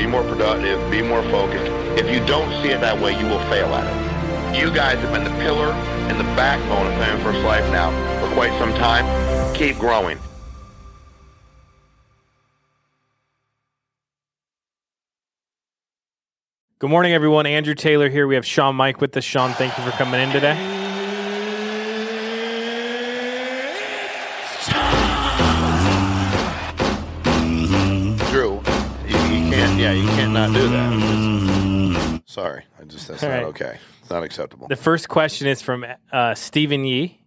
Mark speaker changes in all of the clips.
Speaker 1: Be more productive. Be more focused. If you don't see it that way, you will fail at it. You guys have been the pillar and the backbone of Family First Life now for quite some time. Keep growing.
Speaker 2: Good morning, everyone. Andrew Taylor here. We have Shawn Meaike with us. Shawn, thank you for coming in today.
Speaker 1: You, you can't. Yeah, you can't not do that. Sorry, I just that's
Speaker 2: All
Speaker 1: not
Speaker 2: right.
Speaker 1: okay. It's not acceptable.
Speaker 2: The first question is from uh, Stephen Yee,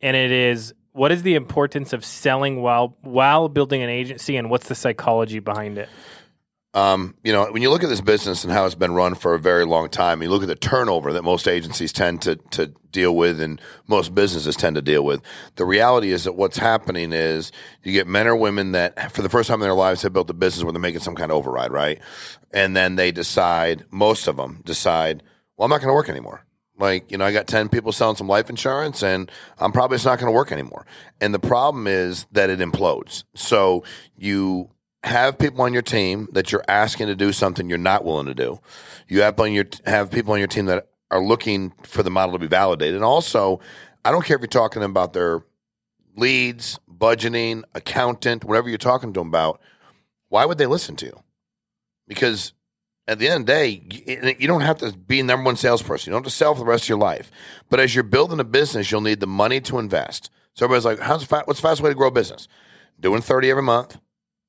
Speaker 2: and it is What is the importance of selling while while building an agency, and what's the psychology behind it?
Speaker 1: Um, you know, when you look at this business and how it's been run for a very long time, you look at the turnover that most agencies tend to to deal with and most businesses tend to deal with. The reality is that what's happening is you get men or women that for the first time in their lives have built a business where they're making some kind of override, right? And then they decide, most of them decide, well, I'm not going to work anymore. Like, you know, I got 10 people selling some life insurance and I'm probably just not going to work anymore. And the problem is that it implodes. So you have people on your team that you're asking to do something you're not willing to do. You have on your have people on your team that are looking for the model to be validated. And also, I don't care if you're talking about their leads, budgeting, accountant, whatever you're talking to them about. Why would they listen to you? Because at the end of the day, you- don't have to be the number one salesperson. You don't have to sell for the rest of your life. But as you're building a business, you'll need the money to invest. So everybody's like, "How's the fa- what's the fastest way to grow a business?" Doing thirty every month,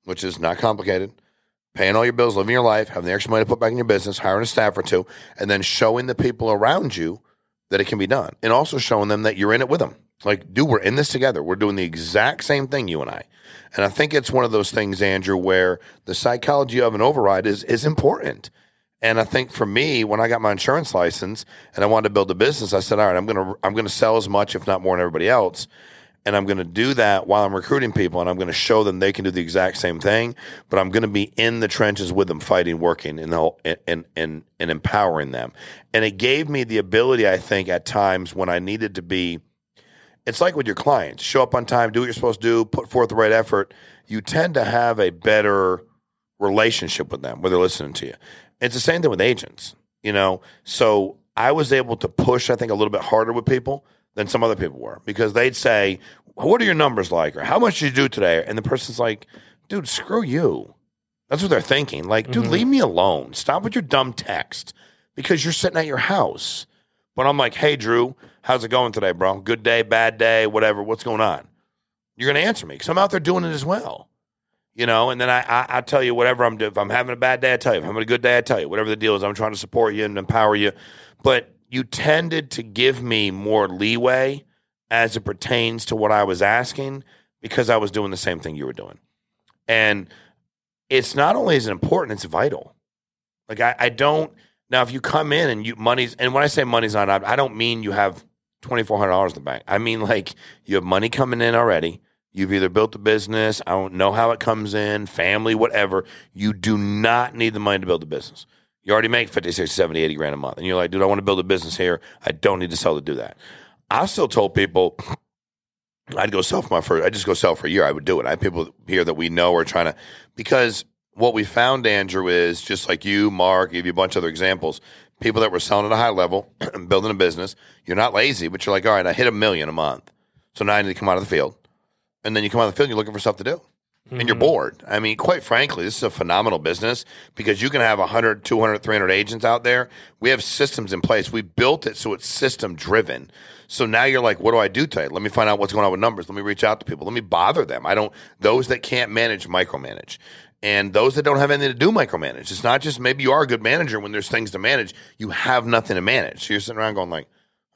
Speaker 1: which is not complicated. Paying all your bills, living your life, having the extra money to put back in your business, hiring a staff or two, and then showing the people around you that it can be done, and also showing them that you're in it with them. Like, dude, we're in this together. We're doing the exact same thing, you and I. And I think it's one of those things, Andrew, where the psychology of an override is is important. And I think for me, when I got my insurance license and I wanted to build a business, I said, "All right, I'm gonna I'm gonna sell as much, if not more, than everybody else." And I'm going to do that while I'm recruiting people, and I'm going to show them they can do the exact same thing. But I'm going to be in the trenches with them, fighting, working, and whole, and and and empowering them. And it gave me the ability, I think, at times when I needed to be. It's like with your clients: show up on time, do what you're supposed to do, put forth the right effort. You tend to have a better relationship with them, where they're listening to you. It's the same thing with agents, you know. So I was able to push, I think, a little bit harder with people than some other people were because they'd say, "What are your numbers like?" or "How much did you do today?" And the person's like, "Dude, screw you." That's what they're thinking. Like, dude, mm-hmm. leave me alone. Stop with your dumb text because you're sitting at your house. But I'm like, "Hey, Drew, how's it going today, bro? Good day, bad day, whatever. What's going on?" You're going to answer me because I'm out there doing it as well. You know, and then I, I, I tell you whatever I'm doing. If I'm having a bad day, I tell you. If I'm having a good day, I tell you. Whatever the deal is, I'm trying to support you and empower you. But you tended to give me more leeway as it pertains to what I was asking because I was doing the same thing you were doing. And it's not only is it important, it's vital. Like I, I don't now if you come in and you money's and when I say money's not up, I don't mean you have twenty four hundred dollars in the bank. I mean like you have money coming in already. You've either built the business, I don't know how it comes in, family, whatever. You do not need the money to build the business. You already make 50, 60, 70, 80 grand a month. And you're like, dude, I want to build a business here. I don't need to sell to do that. I still told people I'd go sell for my first, I'd just go sell for a year. I would do it. I have people here that we know are trying to, because what we found, Andrew, is just like you, Mark, give you a bunch of other examples, people that were selling at a high level and building a business. You're not lazy, but you're like, all right, I hit a million a month. So now I need to come out of the field. And then you come out of the field, you're looking for stuff to do and you're mm-hmm. bored. I mean, quite frankly, this is a phenomenal business because you can have 100, 200, 300 agents out there. We have systems in place. We built it so it's system driven. So now you're like, what do I do today? Let me find out what's going on with numbers. Let me reach out to people. Let me bother them. I don't, those that can't manage, micromanage. And those that don't have anything to do, micromanage. It's not just maybe you are a good manager when there's things to manage. You have nothing to manage. So you're sitting around going like,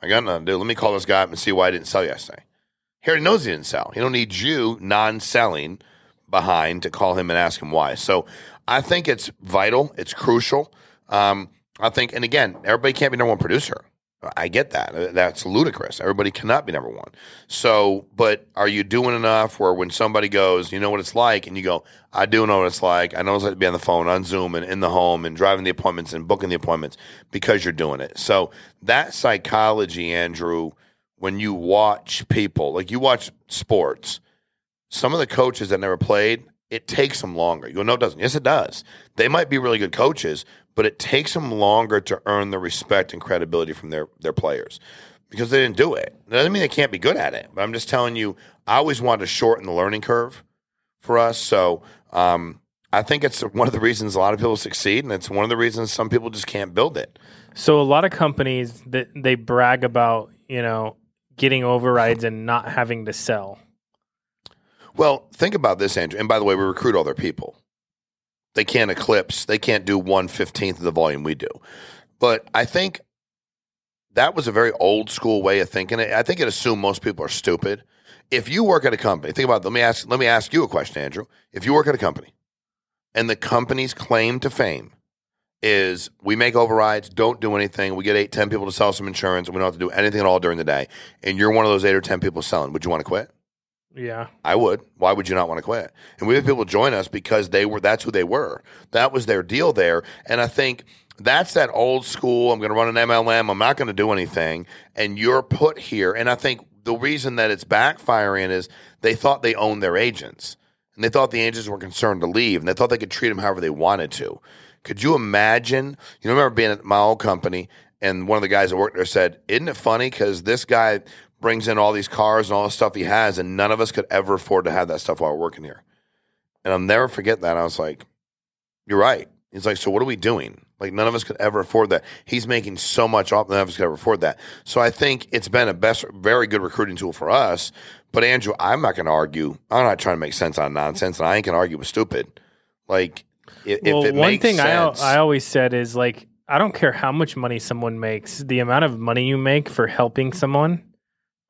Speaker 1: I got nothing to do. Let me call this guy up and see why I didn't sell yesterday. He already knows he didn't sell. He don't need you non-selling behind to call him and ask him why. So I think it's vital. It's crucial. Um, I think, and again, everybody can't be number one producer. I get that. Uh, That's ludicrous. Everybody cannot be number one. So, but are you doing enough where when somebody goes, you know what it's like, and you go, I do know what it's like. I know it's like to be on the phone, on Zoom, and in the home, and driving the appointments and booking the appointments because you're doing it. So that psychology, Andrew, when you watch people, like you watch sports, some of the coaches that never played, it takes them longer. You go, no, it doesn't. Yes, it does. They might be really good coaches, but it takes them longer to earn the respect and credibility from their their players because they didn't do it. That doesn't mean they can't be good at it. But I'm just telling you, I always wanted to shorten the learning curve for us. So um, I think it's one of the reasons a lot of people succeed, and it's one of the reasons some people just can't build it.
Speaker 2: So a lot of companies that they brag about, you know, getting overrides and not having to sell.
Speaker 1: Well, think about this, Andrew. And by the way, we recruit all their people. They can't eclipse, they can't do one fifteenth of the volume we do. But I think that was a very old school way of thinking. I think it assumed most people are stupid. If you work at a company, think about it, let me ask let me ask you a question, Andrew. If you work at a company and the company's claim to fame is we make overrides, don't do anything, we get eight, ten people to sell some insurance, and we don't have to do anything at all during the day, and you're one of those eight or ten people selling, would you want to quit?
Speaker 2: Yeah.
Speaker 1: I would. Why would you not want to quit? And we had people join us because they were that's who they were. That was their deal there. And I think that's that old school, I'm gonna run an MLM, I'm not gonna do anything. And you're put here. And I think the reason that it's backfiring is they thought they owned their agents. And they thought the agents were concerned to leave and they thought they could treat them however they wanted to. Could you imagine? You know, I remember being at my old company and one of the guys that worked there said, Isn't it funny? Because this guy brings in all these cars and all the stuff he has, and none of us could ever afford to have that stuff while we're working here. And I'll never forget that. I was like, You're right. He's like, So what are we doing? Like none of us could ever afford that. He's making so much off, none of us could ever afford that. So I think it's been a best, very good recruiting tool for us. But Andrew, I'm not going to argue. I'm not trying to make sense out of nonsense, and I ain't going to argue with stupid. Like, if,
Speaker 2: well,
Speaker 1: if
Speaker 2: one thing I, I always said is like, I don't care how much money someone makes, the amount of money you make for helping someone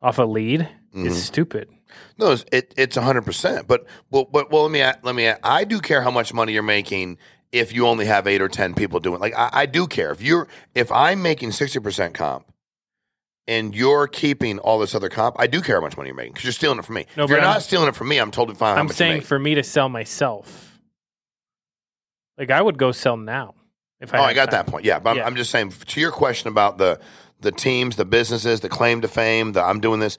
Speaker 2: off a lead
Speaker 1: Mhm.
Speaker 2: is stupid.
Speaker 1: No, it's- it, it's hundred percent. But well, but well, let me let me. I do care how much money you're making if you only have eight or ten people doing. Like I, I do care if you're if I'm making sixty percent comp. And you're keeping all this other comp. I do care how much money you're making because you're stealing it from me.
Speaker 2: No,
Speaker 1: if you're
Speaker 2: I'm-
Speaker 1: not stealing it from me, I'm totally fine.
Speaker 2: I'm saying for me to sell myself. Like I would go sell now if I
Speaker 1: oh, I got
Speaker 2: time.
Speaker 1: that point. Yeah, but I'm,
Speaker 2: Yeah.
Speaker 1: I'm just saying to your question about the the teams, the businesses, the claim to fame, the I'm doing this.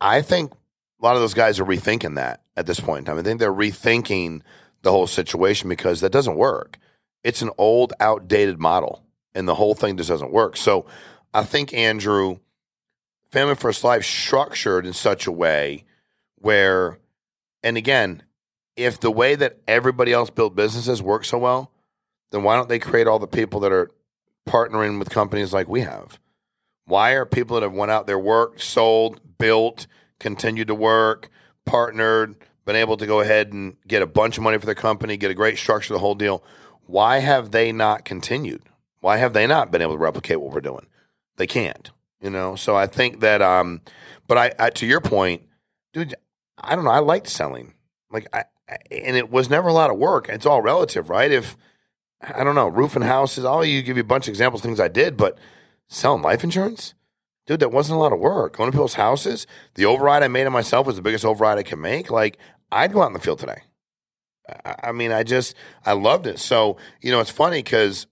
Speaker 1: I think a lot of those guys are rethinking that at this point in time. I think they're rethinking the whole situation because that doesn't work. It's an old, outdated model, and the whole thing just doesn't work. So, I think Andrew, Family First Life structured in such a way where, and again, if the way that everybody else built businesses works so well, then why don't they create all the people that are partnering with companies like we have? Why are people that have went out there, worked, sold, built, continued to work, partnered, been able to go ahead and get a bunch of money for their company, get a great structure, the whole deal? Why have they not continued? Why have they not been able to replicate what we're doing? They can't, you know. So I think that, um, but I, I to your point, dude, I don't know. I liked selling, like, I, and it was never a lot of work. It's all relative, right? If I don't know, roofing houses, I'll you give you a bunch of examples of things I did, but selling life insurance, dude, that wasn't a lot of work. Going to people's houses, the override I made on myself was the biggest override I could make. Like, I'd go out in the field today. I, I mean, I just, I loved it. So, you know, it's funny because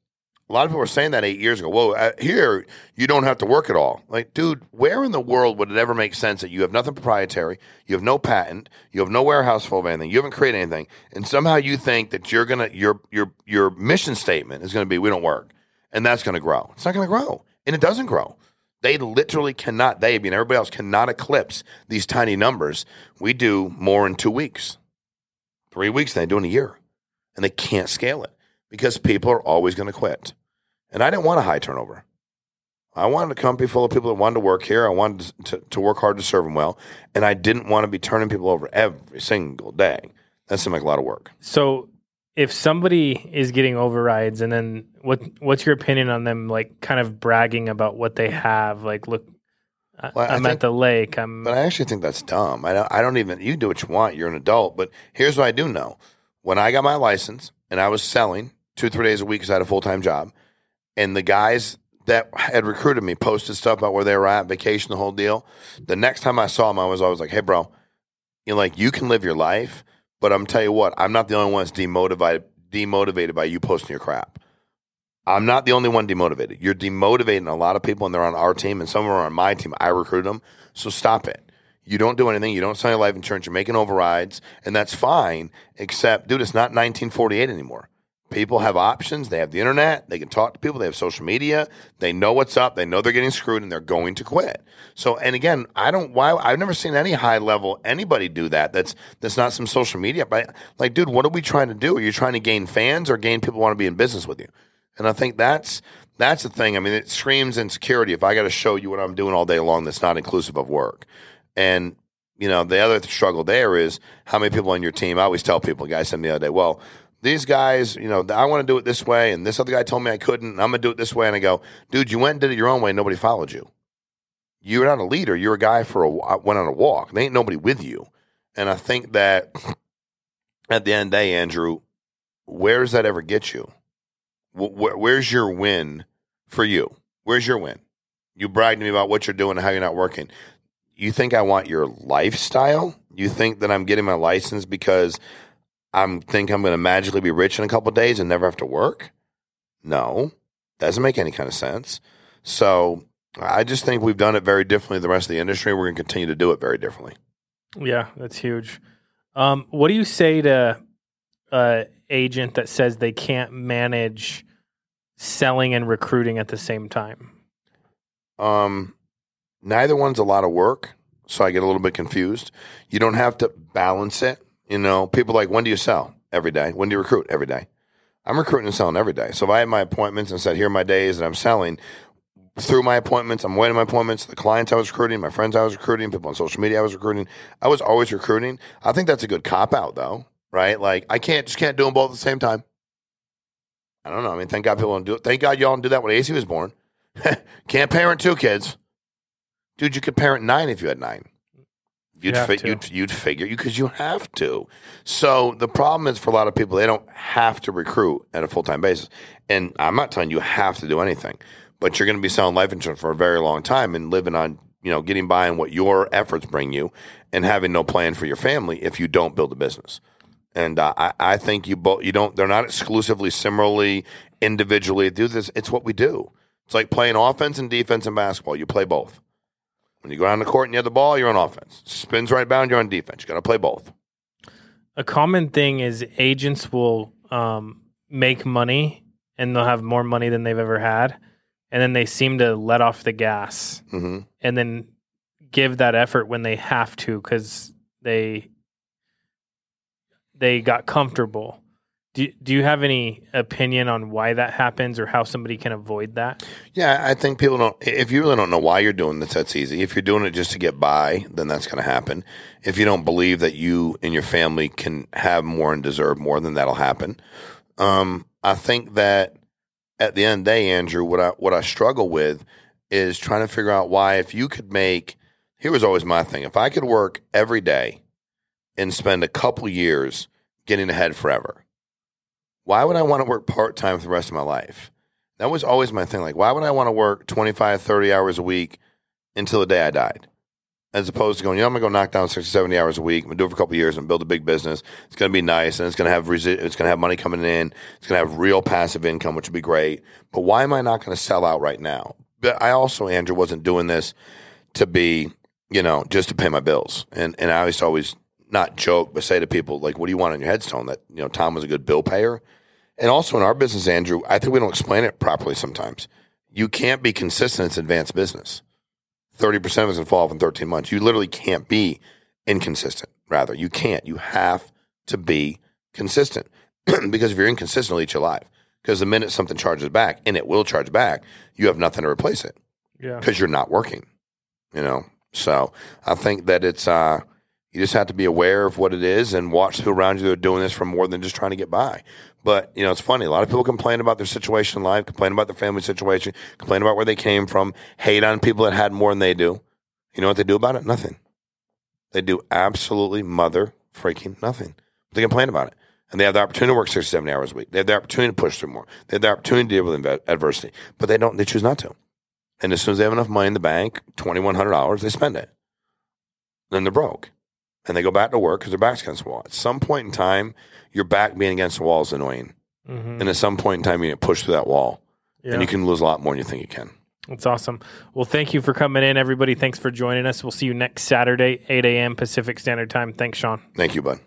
Speaker 1: a lot of people were saying that eight years ago. Whoa, uh, here, you don't have to work at all. Like, dude, where in the world would it ever make sense that you have nothing proprietary, you have no patent, you have no warehouse full of anything, you haven't created anything, and somehow you think that you're gonna your your your mission statement is gonna be we don't work, and that's gonna grow. It's not gonna grow, and it doesn't grow. They literally cannot. They, I mean, everybody else cannot eclipse these tiny numbers. We do more in two weeks, three weeks than they do in a year, and they can't scale it because people are always going to quit. And I didn't want a high turnover. I wanted a company full of people that wanted to work here. I wanted to, to work hard to serve them well, and I didn't want to be turning people over every single day. That seemed like a lot of work.
Speaker 2: So if somebody is getting overrides and then what what's your opinion on them like kind of bragging about what they have like look I-
Speaker 1: Well, I
Speaker 2: I'm
Speaker 1: think-
Speaker 2: at the lake I'm
Speaker 1: But I actually think that's dumb. I don't, I don't even, you do what you want. You're an adult. But here's what I do know. When I got my license and I was selling two, three days a week because I had a full time job, and the guys that had recruited me posted stuff about where they were at, vacation, the whole deal. The next time I saw them, I was always like, "Hey, bro, you know, like you can live your life, but I'm tell you what, I'm not the only one that's demotivated demotivated by you posting your crap. I'm not the only one demotivated. You're demotivating a lot of people, and they're on our team, and some of them are on my team. I recruit them, so stop it. You don't do anything. You don't sign your life insurance. You're making overrides, and that's fine. Except, dude, it's not 1948 anymore. People have options. They have the internet. They can talk to people. They have social media. They know what's up. They know they're getting screwed, and they're going to quit. So, and again, I don't. Why I've never seen any high level anybody do that. That's that's not some social media. But like, dude, what are we trying to do? Are you trying to gain fans or gain people want to be in business with you? And I think that's that's the thing. I mean, it screams insecurity if I got to show you what I'm doing all day long that's not inclusive of work. And you know, the other struggle there is how many people on your team. I always tell people, guys said me the other day, well, these guys, you know, I want to do it this way, and this other guy told me I couldn't. I'm gonna do it this way, and I go, dude, you went and did it your own way. Nobody followed you. You're not a leader. You're a guy for a went on a walk. There ain't nobody with you. And I think that at the end of the day, Andrew, where does that ever get you? Where, where's your win for you? Where's your win? You brag to me about what you're doing and how you're not working. You think I want your lifestyle? You think that I'm getting my license because I'm think I'm going to magically be rich in a couple days and never have to work? No, doesn't make any kind of sense. So I just think we've done it very differently than the rest of the industry. We're going to continue to do it very differently.
Speaker 2: Yeah, that's huge. Um, what do you say to uh, agent that says they can't manage selling and recruiting at the same time?
Speaker 1: Um, neither one's a lot of work, so I get a little bit confused. You don't have to balance it. You know, people like, when do you sell? Every day. When do you recruit? Every day. I'm recruiting and selling every day. So if I had my appointments and said, here are my days and I'm selling, through my appointments, I'm waiting my appointments, the clients I was recruiting, my friends I was recruiting, people on social media I was recruiting. I was always recruiting. I think that's a good cop out though right? Like I can't just can't do them both at the same time. I don't know. I mean, thank God people don't do it. Thank God y'all don't do that when AC was born. can't parent two kids, dude. You could parent nine if you had nine. You'd
Speaker 2: you
Speaker 1: fi- you'd, you'd figure you because you have to. So the problem is for a lot of people they don't have to recruit at a full time basis. And I'm not telling you you have to do anything, but you're going to be selling life insurance for a very long time and living on you know getting by on what your efforts bring you and having no plan for your family if you don't build a business. And uh, I, I think you both you don't they're not exclusively similarly individually do this. It's what we do. It's like playing offense and defense in basketball. You play both. When you go down the court and you have the ball, you're on offense. Spins right bound, you're on defense. You got to play both.
Speaker 2: A common thing is agents will um, make money and they'll have more money than they've ever had, and then they seem to let off the gas
Speaker 1: hmm
Speaker 2: and then give that effort when they have to because they they got comfortable. Do do you have any opinion on why that happens or how somebody can avoid that?
Speaker 1: Yeah, I think people don't. If you really don't know why you're doing this, that's easy. If you're doing it just to get by, then that's going to happen. If you don't believe that you and your family can have more and deserve more, then that'll happen. Um, I think that at the end of the day, Andrew, what I what I struggle with is trying to figure out why if you could make. Here was always my thing. If I could work every day and spend a couple years getting ahead forever, why would I want to work part time for the rest of my life? That was always my thing. Like, why would I want to work 25, 30 hours a week until the day I died? As opposed to going, you know, I'm going to go knock down 60, 70 hours a week. I'm going to do it for a couple of years and build a big business. It's going to be nice and it's going to have resi- it's going to have money coming in. It's going to have real passive income, which would be great. But why am I not going to sell out right now? But I also, Andrew, wasn't doing this to be, you know, just to pay my bills. And and I always always not joke, but say to people, like, what do you want on your headstone? That, you know, Tom was a good bill payer. And also in our business, Andrew, I think we don't explain it properly sometimes. You can't be consistent. It's advanced business. 30% of it's going to fall off in 13 months. You literally can't be inconsistent. Rather, you can't. You have to be consistent because if you're inconsistent, it'll eat you alive. Because the minute something charges back, and it will charge back, you have nothing to replace it
Speaker 2: Yeah.
Speaker 1: because you're not working. You know, so I think that it's uh, you just have to be aware of what it is and watch people around you that are doing this for more than just trying to get by. But you know, it's funny. A lot of people complain about their situation in life, complain about their family situation, complain about where they came from, hate on people that had more than they do. You know what they do about it? Nothing. They do absolutely mother freaking nothing. They complain about it. and they have the opportunity to work 60, 70 hours a week. They have the opportunity to push through more. They have the opportunity to deal with adversity, but they don't. They choose not to. And as soon as they have enough money in the bank, twenty one hundred dollars, they spend it. Then they're broke, and they go back to work because their back's against the wall. At some point in time, your back being against the wall is annoying,
Speaker 2: Mhm.
Speaker 1: and at some point in time, you get pushed through that wall,
Speaker 2: Yeah.
Speaker 1: and you can lose a lot more than you think you can.
Speaker 2: That's awesome. Well, thank you for coming in, everybody. Thanks for joining us. We'll see you next Saturday, 8 a.m. Pacific Standard Time. Thanks, Shawn.
Speaker 1: Thank you, bud.